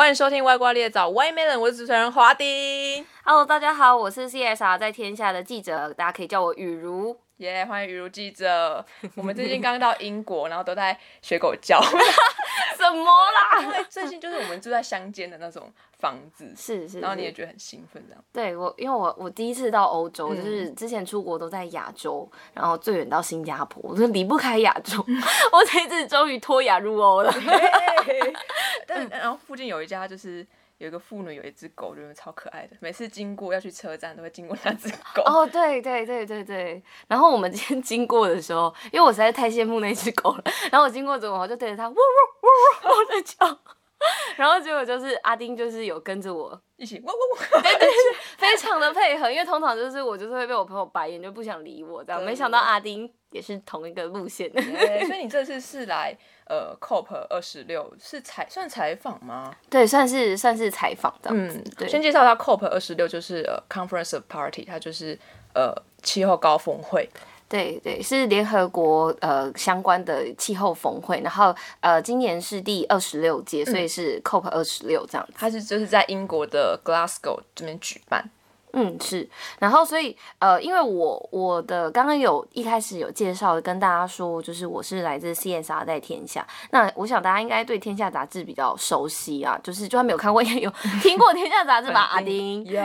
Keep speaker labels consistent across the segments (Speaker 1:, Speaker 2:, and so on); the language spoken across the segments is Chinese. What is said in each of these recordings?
Speaker 1: 欢迎收听《外挂猎枣》外面人，我是主持人华丁。
Speaker 2: Hello，大家好，我是 CSR 在天下的记者，大家可以叫我雨如。
Speaker 1: 耶欢迎雨如记者。我们最近刚到英国，然后都在学狗叫。
Speaker 2: 什么啦？
Speaker 1: 因为最近就是我们住在乡间的那种房子，
Speaker 2: 是是，
Speaker 1: 然后你也觉得很兴奋这样。
Speaker 2: 对我，因为我我第一次到欧洲，
Speaker 1: 嗯
Speaker 2: 就是之前出国都在亚洲，然后最远到新加坡，我就离不开亚洲。我这次终于脱亚入欧了。
Speaker 1: 嘿但然后附近有一家就是。有一个妇女有一只狗，觉得超可爱的。每次经过要去车站，都会经过那只狗。
Speaker 2: 哦，对对对对对。然后我们今天经过的时候，因为我实在太羡慕那只狗了，然后我经过之后，我就对着它喔喔喔喔在叫。然后结果就是阿丁就是有跟着我，
Speaker 1: 一起汪汪汪！
Speaker 2: 非常的配合，因为通常就是我就是会被我朋友白眼，就不想理我这样。
Speaker 1: 对
Speaker 2: 没想到阿丁也是同一个路线的。
Speaker 1: 所以你这次是来呃 COP 二十六是采算采访吗？
Speaker 2: 对，算是算是采访这样子。
Speaker 1: 嗯，
Speaker 2: 对，
Speaker 1: 先介绍一下 COP 二十六，就是呃 Conference of Party，它就是呃气候高峰会。
Speaker 2: 对对，是联合国呃相关的气候峰会，然后呃今年是第二十六届，所以是 COP 二十六这样子。
Speaker 1: 它是就是在英国的 Glasgow 这边举办。
Speaker 2: 嗯，是，然后所以呃，因为我我的刚刚有一开始有介绍跟大家说，就是我是来自 CSR 在天下。那我想大家应该对天下杂志比较熟悉啊，就是就算没有看过，也有听过天下杂志吧？阿丁，
Speaker 1: 有，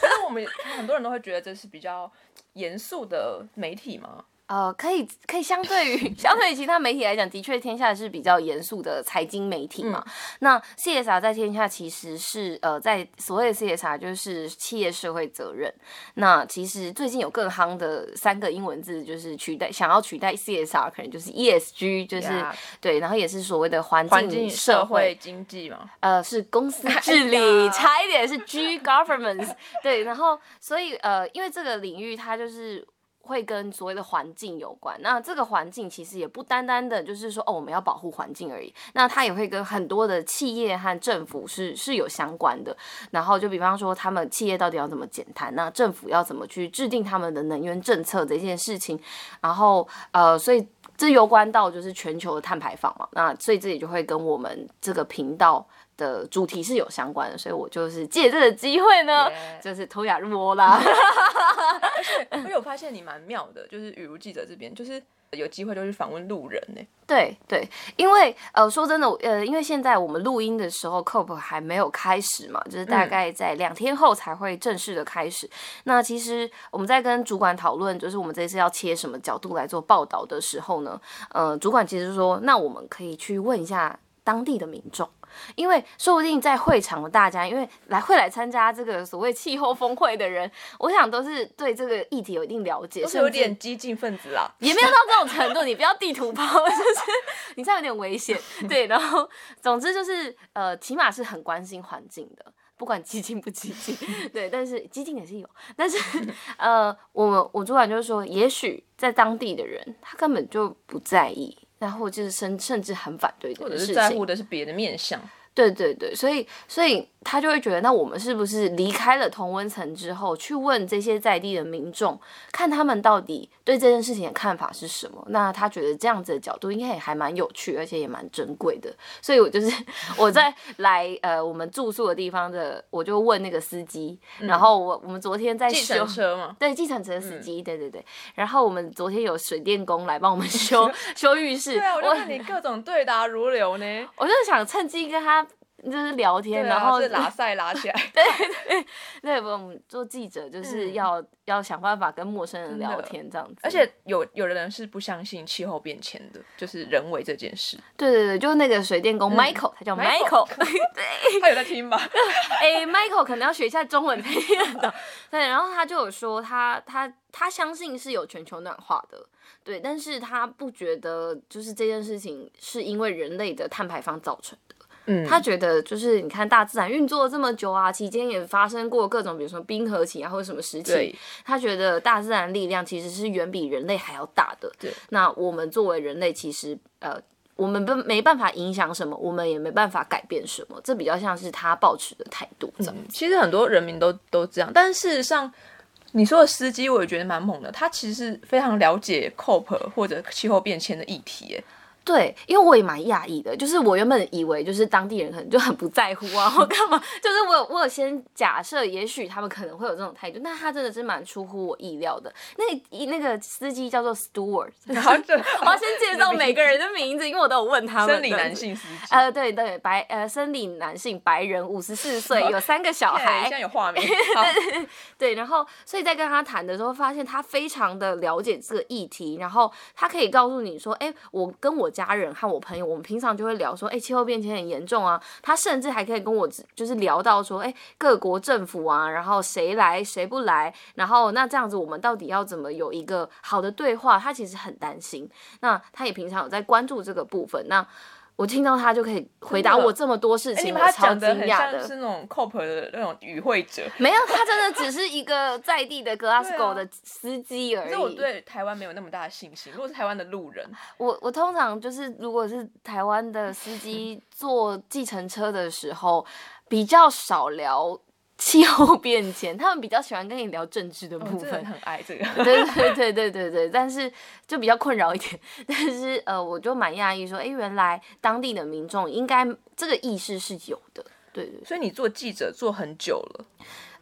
Speaker 1: 但是我们很多人都会觉得这是比较严肃的媒体嘛。
Speaker 2: 呃，可以可以相对于 相对于其他媒体来讲，的确天下是比较严肃的财经媒体嘛。那 CSR 在天下其实是呃，在所谓的 CSR 就是企业社会责任。那其实最近有更夯的三个英文字，就是取代想要取代 CSR，可能就是 ESG，就是
Speaker 1: Yeah
Speaker 2: 对，然后也是所谓的环
Speaker 1: 环境、
Speaker 2: 境社
Speaker 1: 社会、经济嘛，
Speaker 2: 呃，是公司 治
Speaker 1: 哎
Speaker 2: 理，差一点是 G governance，对，然后所以呃，因为这个领域它就是会跟所谓的环境有关，那这个环境其实也不单单的就是说哦，我们要保护环境而已，那它也会跟很多的企业和政府是是有相关的，然后就比方说他们企业到底要怎么减碳，那政府要怎么去制定他们的能源政策这件事情，然后呃，所以。这攸关到就是全球的碳排放嘛，那所以这也就会跟我们这个频道的主题是有相关的，所以我就是借这个机会呢就是偷雅入窝啦。
Speaker 1: 而且我发现你蛮妙的，就是雨如记者这边，就是有机会就去访问路人呢。
Speaker 2: 对对，因为呃说真的，呃，因为现在我们录音的时候，COP 还没有开始嘛，就是大概在两天后才会正式的开始。那其实我们在跟主管讨论，就是我们这次要切什么角度来做报道的时候呢，呃，主管其实说，那我们可以去问一下当地的民众。因为说不定在会场的大家，因为来会来参加这个所谓气候峰会的人，我想都是对这个议题有一定了解，
Speaker 1: 都是有点激进分子啦。
Speaker 2: 也没有到这种程度，你不要地图炮，就是你这样有点危险。对，然后总之就是呃，起码是很关心环境的。不管激进不激进，对，但是激进也是有，但是呃，我我主管就是说，也许在当地的人他根本就不在意，然后就是甚甚至很反对的
Speaker 1: 或
Speaker 2: 件事情，
Speaker 1: 者是在乎的是别的面相。
Speaker 2: 对对对，所以所以他就会觉得，那我们是不是离开了同温层之后，去问这些在地的民众，看他们到底对这件事情的看法是什么？那他觉得这样子的角度应该也还蛮有趣，而且也蛮珍贵的。所以我就是 我在来呃我们住宿的地方的，我就问那个司机，然后我我们昨天在
Speaker 1: 计
Speaker 2: 修
Speaker 1: 程车嘛，
Speaker 2: 对，计程车司机，对对对。然后我们昨天有水电工来帮我们修 修浴室，
Speaker 1: 对啊，我就看你各种对答如流呢。
Speaker 2: 我就想趁机跟他就是聊天，然后
Speaker 1: 是 拉塞拉起来。
Speaker 2: 对，我们做记者就是
Speaker 1: 嗯
Speaker 2: 要、要想办法跟陌生人聊天这样子，
Speaker 1: 而且有有的人是不相信气候变迁的，就是人为这件事。
Speaker 2: 对对对，就是那个水电工 Michael，、他叫
Speaker 1: Michael
Speaker 2: Michael，对，
Speaker 1: 他有在听吧？
Speaker 2: 哎、m i c h a e l 可能要学一下中文才听得懂。对，然后他就有说他他他相信是有全球暖化的，对，但是他不觉得就是这件事情是因为人类的碳排放造成的。
Speaker 1: 嗯，
Speaker 2: 他觉得就是你看大自然运作了这么久啊，期间也发生过各种，比如说冰河期啊，或者什么时期，他觉得大自然力量其实是远比人类还要大的。
Speaker 1: 对，
Speaker 2: 那我们作为人类，其实呃，我们不没办法影响什么，我们也没办法改变什么，这比较像是他抱持的态度这样。
Speaker 1: 其实很多人民都都这样，但是事实上，你说的司机，我也觉得蛮猛的。他其实是非常了解 COP 或者气候变迁的议题，哎，
Speaker 2: 对，因为我也蛮讶异的，就是我原本以为就是当地人可能就很不在乎啊，或干嘛，就是我有我有先假设，也许他们可能会有这种态度，但他真的是蛮出乎我意料的。那那个司机叫做 Stewart，
Speaker 1: 然后就
Speaker 2: 我要先介绍每个人的名字，因为我都有问他们。
Speaker 1: 生理男性司机，
Speaker 2: 呃，对对，白呃生理男性白人，五十四岁，有三个小孩，
Speaker 1: 现在有画面。
Speaker 2: 对 对，然后所以在跟他谈的时候，发现他非常的了解这个议题，然后他可以告诉你说，哎，我跟我。家人和我朋友，我们平常就会聊说，哎，气候变迁很严重啊。他甚至还可以跟我就是聊到说，哎，各国政府啊，然后谁来谁不来，然后那这样子我们到底要怎么有一个好的对话？他其实很担心。那他也平常有在关注这个部分。那我听到他就可以回答我这么多事情，我超惊讶的。
Speaker 1: 是那种 COP 的那种与会者，
Speaker 2: 没有，他真的只是一个在地的 Glasgow 的司机而已。
Speaker 1: 可是我对台湾没有那么大的信心。如果是台湾的路人，
Speaker 2: 我我通常就是如果是台湾的司机坐计程车的时候，比较少聊。气候变迁，他们比较喜欢跟你聊政治的部分，
Speaker 1: 很爱这个。
Speaker 2: 对对对对对对，但是就比较困扰一点。但是呃，我就蛮讶异，说，哎，原来当地的民众应该这个意识是有的。对对。
Speaker 1: 所以你做记者做很久了。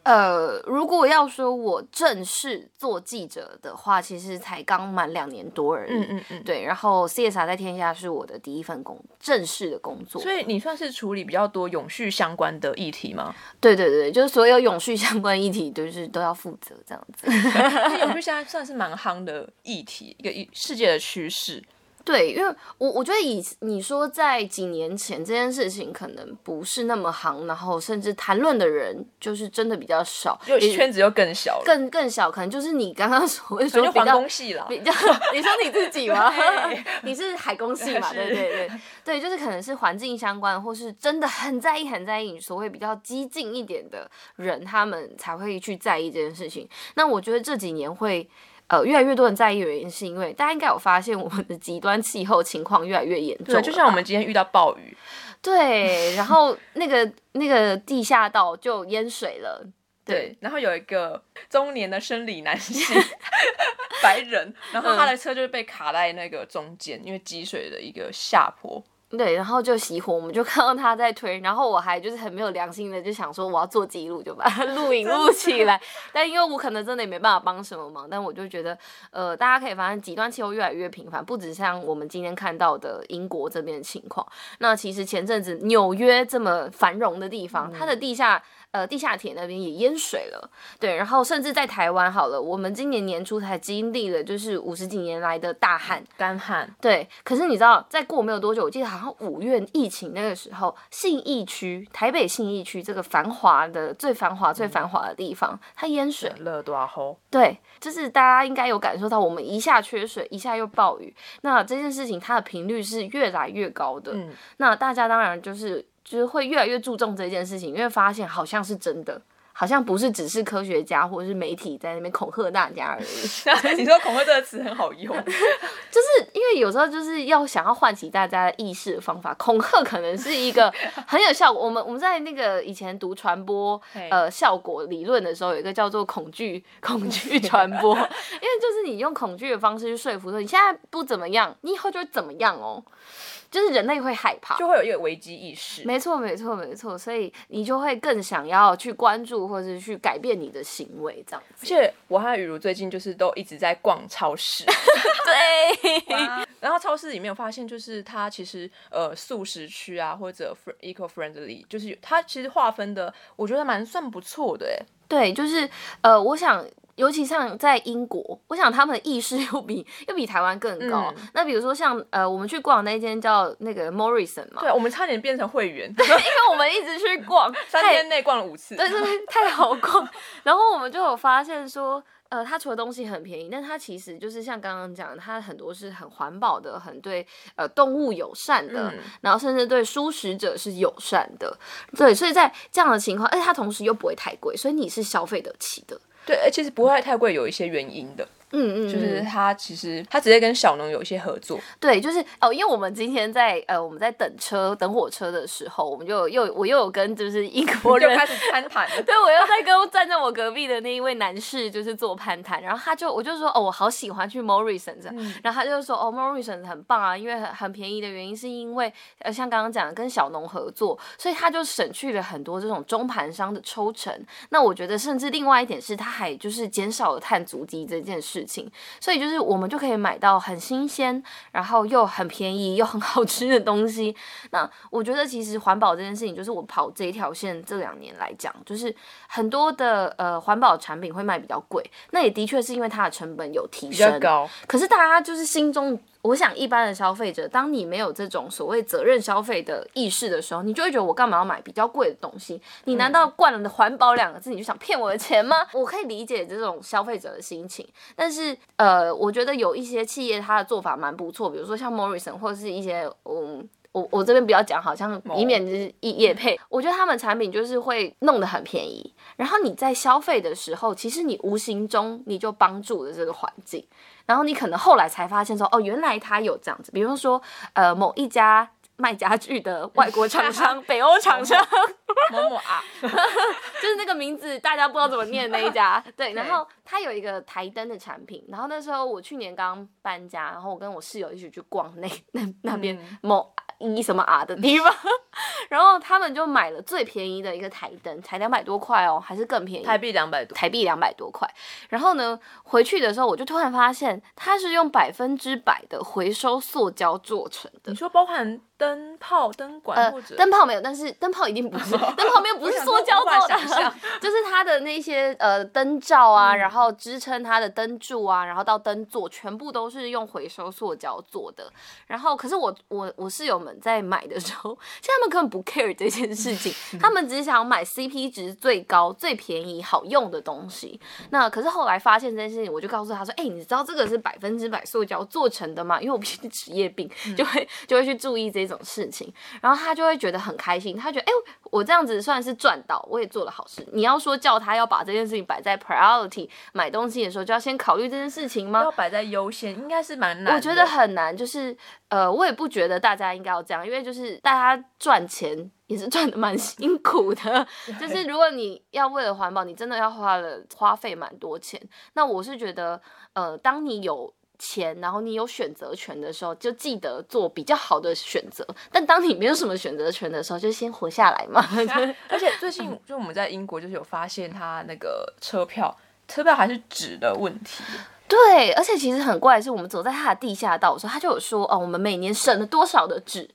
Speaker 2: 呃，如果要说我正式做记者的话，其实才刚满两年多而已。嗯嗯嗯。对，然后 CSR 在天下是我的第一份工，正式的工作。
Speaker 1: 所以你算是处理比较多永续相关的议题吗？
Speaker 2: 对对对，就是所有永续相关议题，都是都要负责这样子。
Speaker 1: 永续 现在算是蛮夯的议题，一个世界的趋势。
Speaker 2: 对，因为我我觉得以你说在几年前这件事情可能不是那么行，然后甚至谈论的人就是真的比较少，
Speaker 1: 圈子又更小，
Speaker 2: 更更小，可能就是你刚刚 所谓说比较比较你说你自己吗？你是海工系嘛？对对对对，就是可能是环境相关，或是真的很在意很在意，所谓比较激进一点的人，他们才会去在意这件事情。那我觉得这几年会。呃，越来越多人在意的原因，是因为大家应该有发现，我们的极端气候情况越来越严重。
Speaker 1: 对，就像我们今天遇到暴雨。
Speaker 2: 对，然后那个那个地下道就淹水了。
Speaker 1: 对，然后有一个中年的生理男性 白人，然后他的车就是被卡在那个中间，因为积水的一个下坡。
Speaker 2: 对，然后就熄火，我们就看到他在推，然后我还就是很没有良心的就想说我要做记录，就把它 录影录起来。但因为我可能真的也没办法帮什么忙，但我就觉得，呃，大家可以发现极端气候越来越频繁，不止像我们今天看到的英国这边的情况，那其实前阵子纽约这么繁荣的地方，它的地下。呃，地下铁那边也淹水了，对，然后甚至在台湾好了，我们今年年初才经历了就是五十几年来的大旱、
Speaker 1: 干旱，
Speaker 2: 对。可是你知道，再过没有多久，我记得好像五月疫情那个时候，信义区、台北信义区这个繁华的、最繁华、最繁华的地方，它淹水
Speaker 1: 了多少
Speaker 2: 对，就是大家应该有感受到，我们一下缺水，一下又暴雨，那这件事情它的频率是越来越高的。嗯，那大家当然就是。就是会越来越注重这件事情，因为发现好像是真的，好像不是只是科学家或者是媒体在那边恐吓大家而已。
Speaker 1: 你说“恐吓”这个词很好用，
Speaker 2: 就是因为有时候就是要想要唤起大家的意识的方法，恐吓可能是一个很有效果。我们我们在那个以前读传播呃效果理论的时候，有一个叫做恐惧恐惧传播，因为就是你用恐惧的方式去说服说你现在不怎么样，你以后就会怎么样哦。就是人类会害怕，
Speaker 1: 就会有一个危机意识。
Speaker 2: 没错，没错，没错。所以你就会更想要去关注，或者是去改变你的行为，这样。
Speaker 1: 而且我和雨茹最近就是都一直在逛超市，
Speaker 2: 对。
Speaker 1: 然后超市里面有发现，就是它其实呃素食区啊，或者 eco friendly，就是它其实划分的，我觉得蛮算不错的哎。
Speaker 2: 对，就是呃，我想。尤其像在英国，我想他们的意识 又比又比台湾更高。那比如说像呃，我们去逛那间叫那个 Morrison 嘛，
Speaker 1: 对，我们差点变成会员，对
Speaker 2: 因为我们一直去逛，
Speaker 1: 三天内逛了五次，
Speaker 2: 对对对，太好逛。然后我们就有发现说，呃，它除了东西很便宜，但它其实就是像刚刚讲，它很多是很环保的，很对呃动物友善的，然后甚至对舒食者是友善的。对，所以在这样的情况，而且它同时又不会太贵，所以你是消费得起的。
Speaker 1: 对，其实不会太贵，有一些原因的。
Speaker 2: 嗯嗯，
Speaker 1: 就是
Speaker 2: 嗯
Speaker 1: 他其实他直接跟小农有一些合作，
Speaker 2: 对，就是哦，因为我们今天在呃我们在等车等火车的时候，我们就又我又有跟就是英 国人
Speaker 1: 开始攀谈。
Speaker 2: 对，我又在跟站在我隔壁的那一位男士就是做攀谈，然后他就我就说哦，我好喜欢去 Morrison 这样，
Speaker 1: 嗯
Speaker 2: 然后他就说哦，Morrison 很棒啊，因为很很便宜的原因是因为呃像刚刚讲的跟小农合作，所以他就省去了很多这种中盘商的抽成。那我觉得甚至另外一点是，他还就是减少了碳足迹这件事情，所以就是我们就可以买到很新鲜，然后又很便宜又很好吃的东西。那我觉得其实环保这件事情，就是我跑这一条线这两年来讲，就是很多的呃环保产品会卖比较贵，那也的确是因为它的成本有提
Speaker 1: 比较
Speaker 2: 升。
Speaker 1: 高，
Speaker 2: 可是大家就是心中，我想一般的消费者，当你没有这种所谓责任消费的意识的时候，你就会觉得我干嘛要买比较贵的东西？你难道惯了的环保两个字，你就想骗我的钱吗？我可以理解这种消费者的心情，但是呃，我觉得有一些企业它的做法蛮不错，比如说像 Morrison 或者是一些嗯。我我这边不要讲，好像以免就是业业配。我觉得他们产品就是会弄得很便宜，然后你在消费的时候，其实你无形中你就帮助了这个环境。然后你可能后来才发现说，哦，原来他有这样子，比如说，呃，某一家卖家具的外国厂商，北欧厂商，
Speaker 1: 某某啊，
Speaker 2: 就是那个名字大家不知道怎么念那一家，对，然后它有一个台灯的产品，然后那时候我去年刚搬家，然后我跟我室友一起去逛那那那边
Speaker 1: 嗯
Speaker 2: 某一什么啊的地方，然后他们就买了最便宜的一个台灯，才两百多块哦，还是更便宜，
Speaker 1: 台币两百多，
Speaker 2: 台币两百多块。然后呢，回去的时候我就突然发现，它是用百分之百的回收塑胶做成的
Speaker 1: 你。说包含灯泡、灯管
Speaker 2: 呃
Speaker 1: 或者，
Speaker 2: 灯泡没有，但是 灯泡一定不是，灯泡没有不是塑胶做的，就是它的那些呃灯罩啊，
Speaker 1: 嗯
Speaker 2: 然后支撑它的灯柱啊，然后到灯座，全部都是用回收塑胶做的。然后，可是我我我室友们在买的时候，其实他们根本不 care 这件事情，他们只想买 CP 值最高、最便宜、好用的东西。那可是后来发现这件事情，我就告诉他说：“哎、你知道这个是百分之百塑胶做成的吗？”因为我毕竟是职业病，就会就会去注意这种事情。然后他就会觉得很开心，他觉得哎、我这样子算是赚到，我也做了好事。你要说叫他要把这件事情摆在 priority，买东西的时候就要先考虑这件事情吗
Speaker 1: 要？摆在优先，应该是蛮难的。
Speaker 2: 我觉得很难，就是呃，我也不觉得大家应该要这样，因为就是大家赚钱也是赚的蛮辛苦的。就是如果你要为了环保，你真的要花了花费蛮多钱。那我是觉得，呃，当你有钱，然后你有选择权的时候，就记得做比较好的选择。但当你没有什么选择权的时候，就先活下来嘛。
Speaker 1: 而且最近就我们在英国就是有发现，它那个车票车票还是纸的问题。
Speaker 2: 对，而且其实很怪的是，我们走在他的地下道的时候，他就有说哦，我们每年省了多少的纸，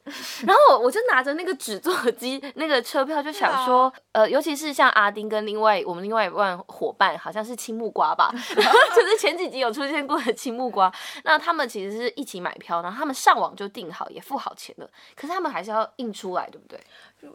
Speaker 2: 然后我我就拿着那个纸做的机那个车票，就想说，呃，尤其是像阿丁跟另外我们另外一位伙伴，好像是青木瓜吧 就是前几集有出现过的青木瓜，那他们其实是一起买票，然后他们上网就订好，也付好钱了，可是他们还是要印出来，对不对？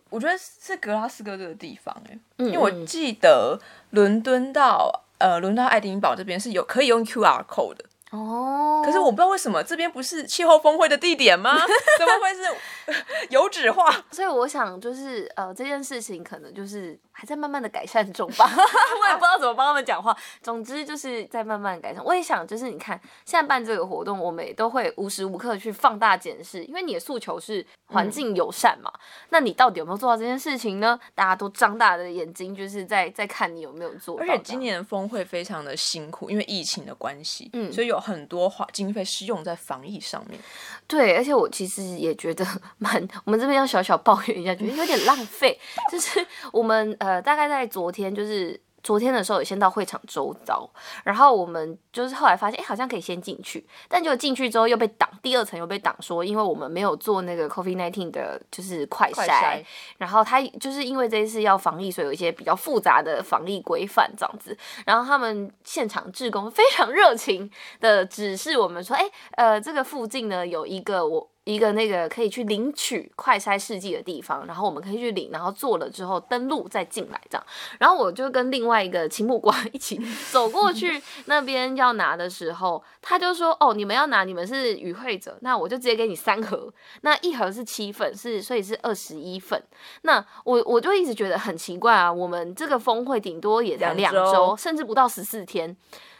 Speaker 1: 我觉得是格拉斯哥这个地方哎、
Speaker 2: 嗯
Speaker 1: 因为我
Speaker 2: 嗯。
Speaker 1: 记得伦敦到呃伦敦到爱丁堡这边是有可以用 QR code 的，
Speaker 2: 哦，
Speaker 1: 可是我不知道为什么这边不是气候峰会的地点吗？怎么会是 油纸化？
Speaker 2: 所以我想，就是呃，这件事情可能就是还在慢慢的改善中吧，我也不知道怎么帮他们讲话。总之就是在慢慢改善。我也想，就是你看现在办这个活动，我们也都会无时无刻去放大检视，因为你的诉求是环境友善嘛，那你到底有没有做到这件事情呢？大家都张大的眼睛，就是在在看你有没有做。
Speaker 1: 而且今年峰会非常的辛苦，因为疫情的关系，
Speaker 2: 嗯
Speaker 1: 所以有很多花经费是用在防疫上面。
Speaker 2: 对，而且我其实也觉得 蛮，我们这边要小小抱怨一下，觉得有点浪费。就是我们呃，大概在昨天，就是昨天的时候，也先到会场周遭，然后我们就是后来发现，哎，好像可以先进去，但就进去之后又被挡，第二层又被挡，说因为我们没有做那个 COVID nineteen 的，就是快筛
Speaker 1: 快筛，
Speaker 2: 然后他就是因为这一次要防疫，所以有一些比较复杂的防疫规范这样子。然后他们现场志工非常 热情的指示我们说，哎，呃，这个附近呢有一个我。一个那个可以去领取快筛试剂的地方，然后我们可以去领，然后做了之后登录再进来这样。然后我就跟另外一个青木瓜一起走过去那边要拿的时候，他就说：“哦，你们要拿，你们是与会者，那我就直接给你三盒，那一盒是七份，是所以是二十一份。那我我就一直觉得很奇怪啊，我们这个峰会顶多也才两
Speaker 1: 周，
Speaker 2: 甚至不到十四天。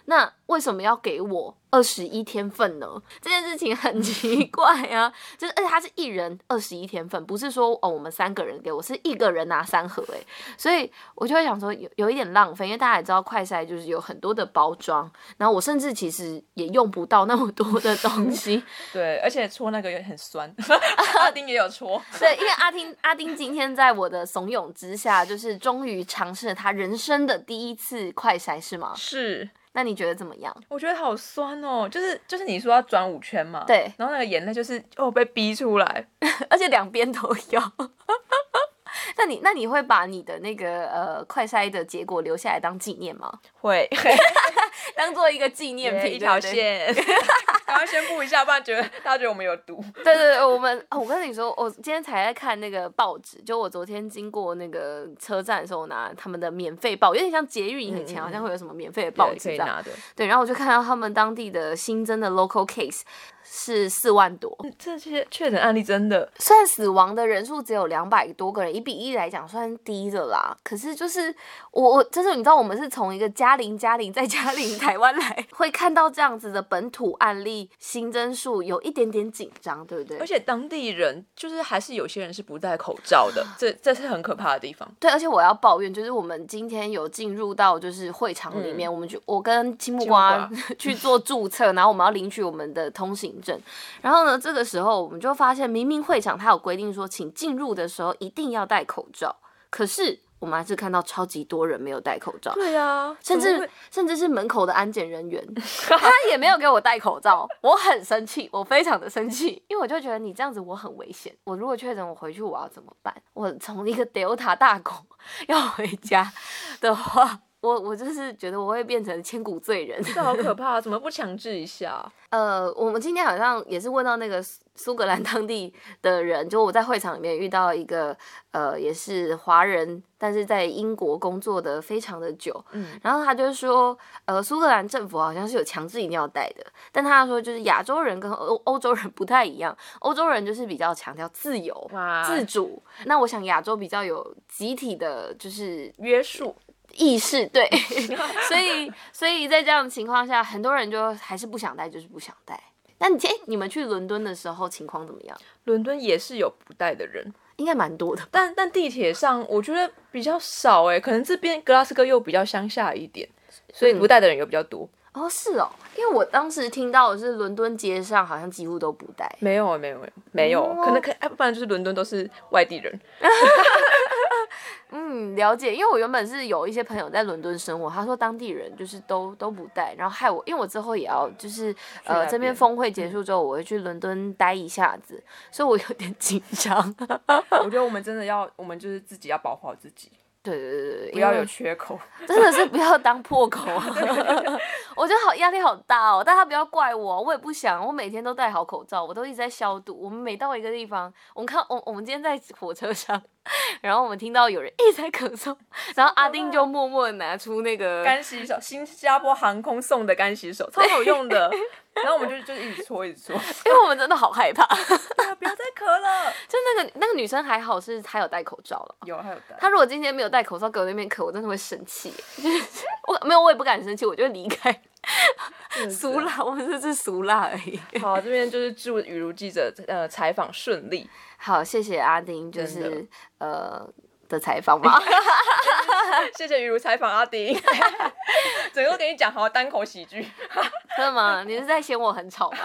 Speaker 2: 那为什么要给我二十一天份呢？这件事情很奇怪啊，就是而且他是一人二十一天份，不是说哦我们三个人给我，是一个人拿三盒诶，所以我就会想说有有一点浪费，因为大家也知道快筛就是有很多的包装，然后我甚至其实也用不到那么多的东西。
Speaker 1: 对，而且搓那个也很酸，阿丁也有搓。
Speaker 2: 对，因为阿丁阿丁今天在我的怂恿之下，就是终于尝试了他人生的第一次快筛，是吗？
Speaker 1: 是，
Speaker 2: 那你觉得怎么样？
Speaker 1: 我觉得好酸哦，就是就是你说要转五圈嘛，
Speaker 2: 对，
Speaker 1: 然后那个眼泪就是哦被逼出来，
Speaker 2: 而且两边都有。那你那你会把你的那个呃快筛的结果留下来当纪念吗？
Speaker 1: 会
Speaker 2: 当做一个纪念品，
Speaker 1: 一条。线，赶快宣布一下，不然觉得大家觉得我们有毒。
Speaker 2: 对对对，我们哦我跟你说，我今天才在看那个报纸，就我昨天经过那个车站的时候，我拿他们的免费报，有点像捷运以前好像会有什么免费的报纸这样。
Speaker 1: 可以拿的，
Speaker 2: 对，然后我就看到他们当地的新增的 local case 是四万多，
Speaker 1: 这些确诊案例真的
Speaker 2: 算死亡的人数只有两百多个人，一比一来讲算低的啦，可是就是我我就是你知道我们是从一个嘉陵嘉陵再嘉陵台湾来，会看到这样子的本土案例新增数有一点点紧张，对不对
Speaker 1: 而？且当地人就是还是有些人是不戴口罩的，这这是很可怕的地方。
Speaker 2: 对，而且我要抱怨，就是我们今天有进入到就是会场里面，我们去我跟青木瓜 去做注册，然后我们要领取我们的通行证，然后呢，这个时候我们就发现，明明会场它有规定说，请进入的时候一定要戴口罩，可是我们还是看到超级多人没有戴口罩。
Speaker 1: 对啊，
Speaker 2: 甚至甚至是门口的安检人员，他也没有给我戴口罩，我很生气，我非常的生气，因为我就觉得你这样子我很危险，我如果确诊，我回去我要怎么办？我从一个 Delta 大狗 要回家的话，我我就是觉得我会变成千古罪人。
Speaker 1: 这好可怕，怎么不强制一下？
Speaker 2: 呃，我们今天好像也是问到那个苏苏格兰当地的人，就我在会场里面遇到一个呃，也是华人，但是在英国工作的非常的久，
Speaker 1: 嗯，
Speaker 2: 然后他就说，呃，苏格兰政府好像是有强制一定要戴的，但他说就是亚洲人跟欧欧洲人不太一样，欧洲人就是比较强调自由。自主，那我想亚洲比较有集体的，就是
Speaker 1: 约束，
Speaker 2: 意识，对，所以所以在这样的情况下，很多人就还是不想戴，就是不想戴。那你哎，你们去伦敦的时候情况怎么样？
Speaker 1: 伦敦也是有不戴的人，
Speaker 2: 应该蛮多的。
Speaker 1: 但但地铁上我觉得比较少哎，可能这边格拉斯哥又比较乡下一点，所以不戴的人又比较多。
Speaker 2: 哦，是哦，因为我当时听到的是伦敦街上好像几乎都不戴。
Speaker 1: 没有没有没有没有，
Speaker 2: 哦
Speaker 1: 可能可哎，不然就是伦敦都是外地人。
Speaker 2: 嗯，了解，因为我原本是有一些朋友在伦敦生活，他说当地人就是都都不带，然后害我，因为我之后也要就是呃这边
Speaker 1: 边
Speaker 2: 峰会结束之后，我会去伦敦待一下子，所以我有点 紧张。
Speaker 1: 我觉得我们真的要，我们就是自己要保护好自己，
Speaker 2: 对对对对，
Speaker 1: 不要有缺口。
Speaker 2: 真的是不要当破口，我觉得好压力好大哦。但他不要怪我，我也不想，我每天都戴好口罩，我都一直在消毒。我们每到一个地方，我们看我我们今天在火车上，然后我们听到有人一直在咳嗽，然后阿丁就默默的拿出那个
Speaker 1: 干洗手，新加坡航空送的干洗手，超好用的。然后我们就就一直搓，一直搓。
Speaker 2: 因为我们真的好害怕。
Speaker 1: 不要再咳了。
Speaker 2: 就那个那个女生还好是她有戴口罩了。
Speaker 1: 有她有戴，
Speaker 2: 她如果今天没有戴口罩，给我那边咳，我真的会生气。就 是我没有，我也不敢生气，我就离开。俗辣，我们这是俗辣而已。
Speaker 1: 好，这边就是祝雨如记者呃采访顺利。
Speaker 2: 好，谢谢阿丁，就是呃的采访吗。
Speaker 1: 谢谢雨如采访阿丁，整个都给你讲好单口喜剧。
Speaker 2: 真的吗？你是在嫌我很吵吗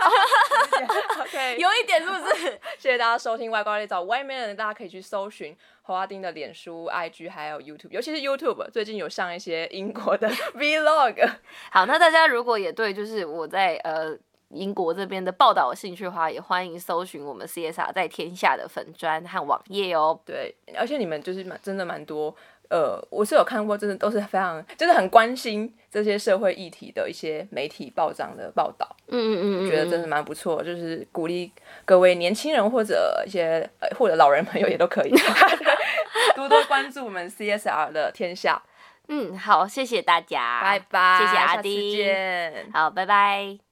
Speaker 1: ？OK，
Speaker 2: 有一点是不是？
Speaker 1: 谢谢大家收听外挂猎找外面的人，大家可以去搜寻侯阿丁的脸书、IG 还有 YouTube，尤其是 YouTube，最近有上一些英国的 Vlog。
Speaker 2: 好，那大家如果也对就是我在呃英国这边的报道有兴趣的话，也欢迎搜寻我们 CSR 在天下的粉砖和网页哦。
Speaker 1: 对，而且你们就是蛮真的蛮多，呃，我是有看过，真的都是非常就是很关心这些社会议题的一些媒体报章的报道，
Speaker 2: 嗯嗯嗯嗯，
Speaker 1: 觉得真的蛮不错，就是鼓励各位年轻人或者一些呃或者老人朋友也都可以 多多关注我们 CSR 的天下。
Speaker 2: 嗯好，谢谢大家，
Speaker 1: 拜拜，
Speaker 2: 谢谢阿丁
Speaker 1: 见。
Speaker 2: 好，拜拜。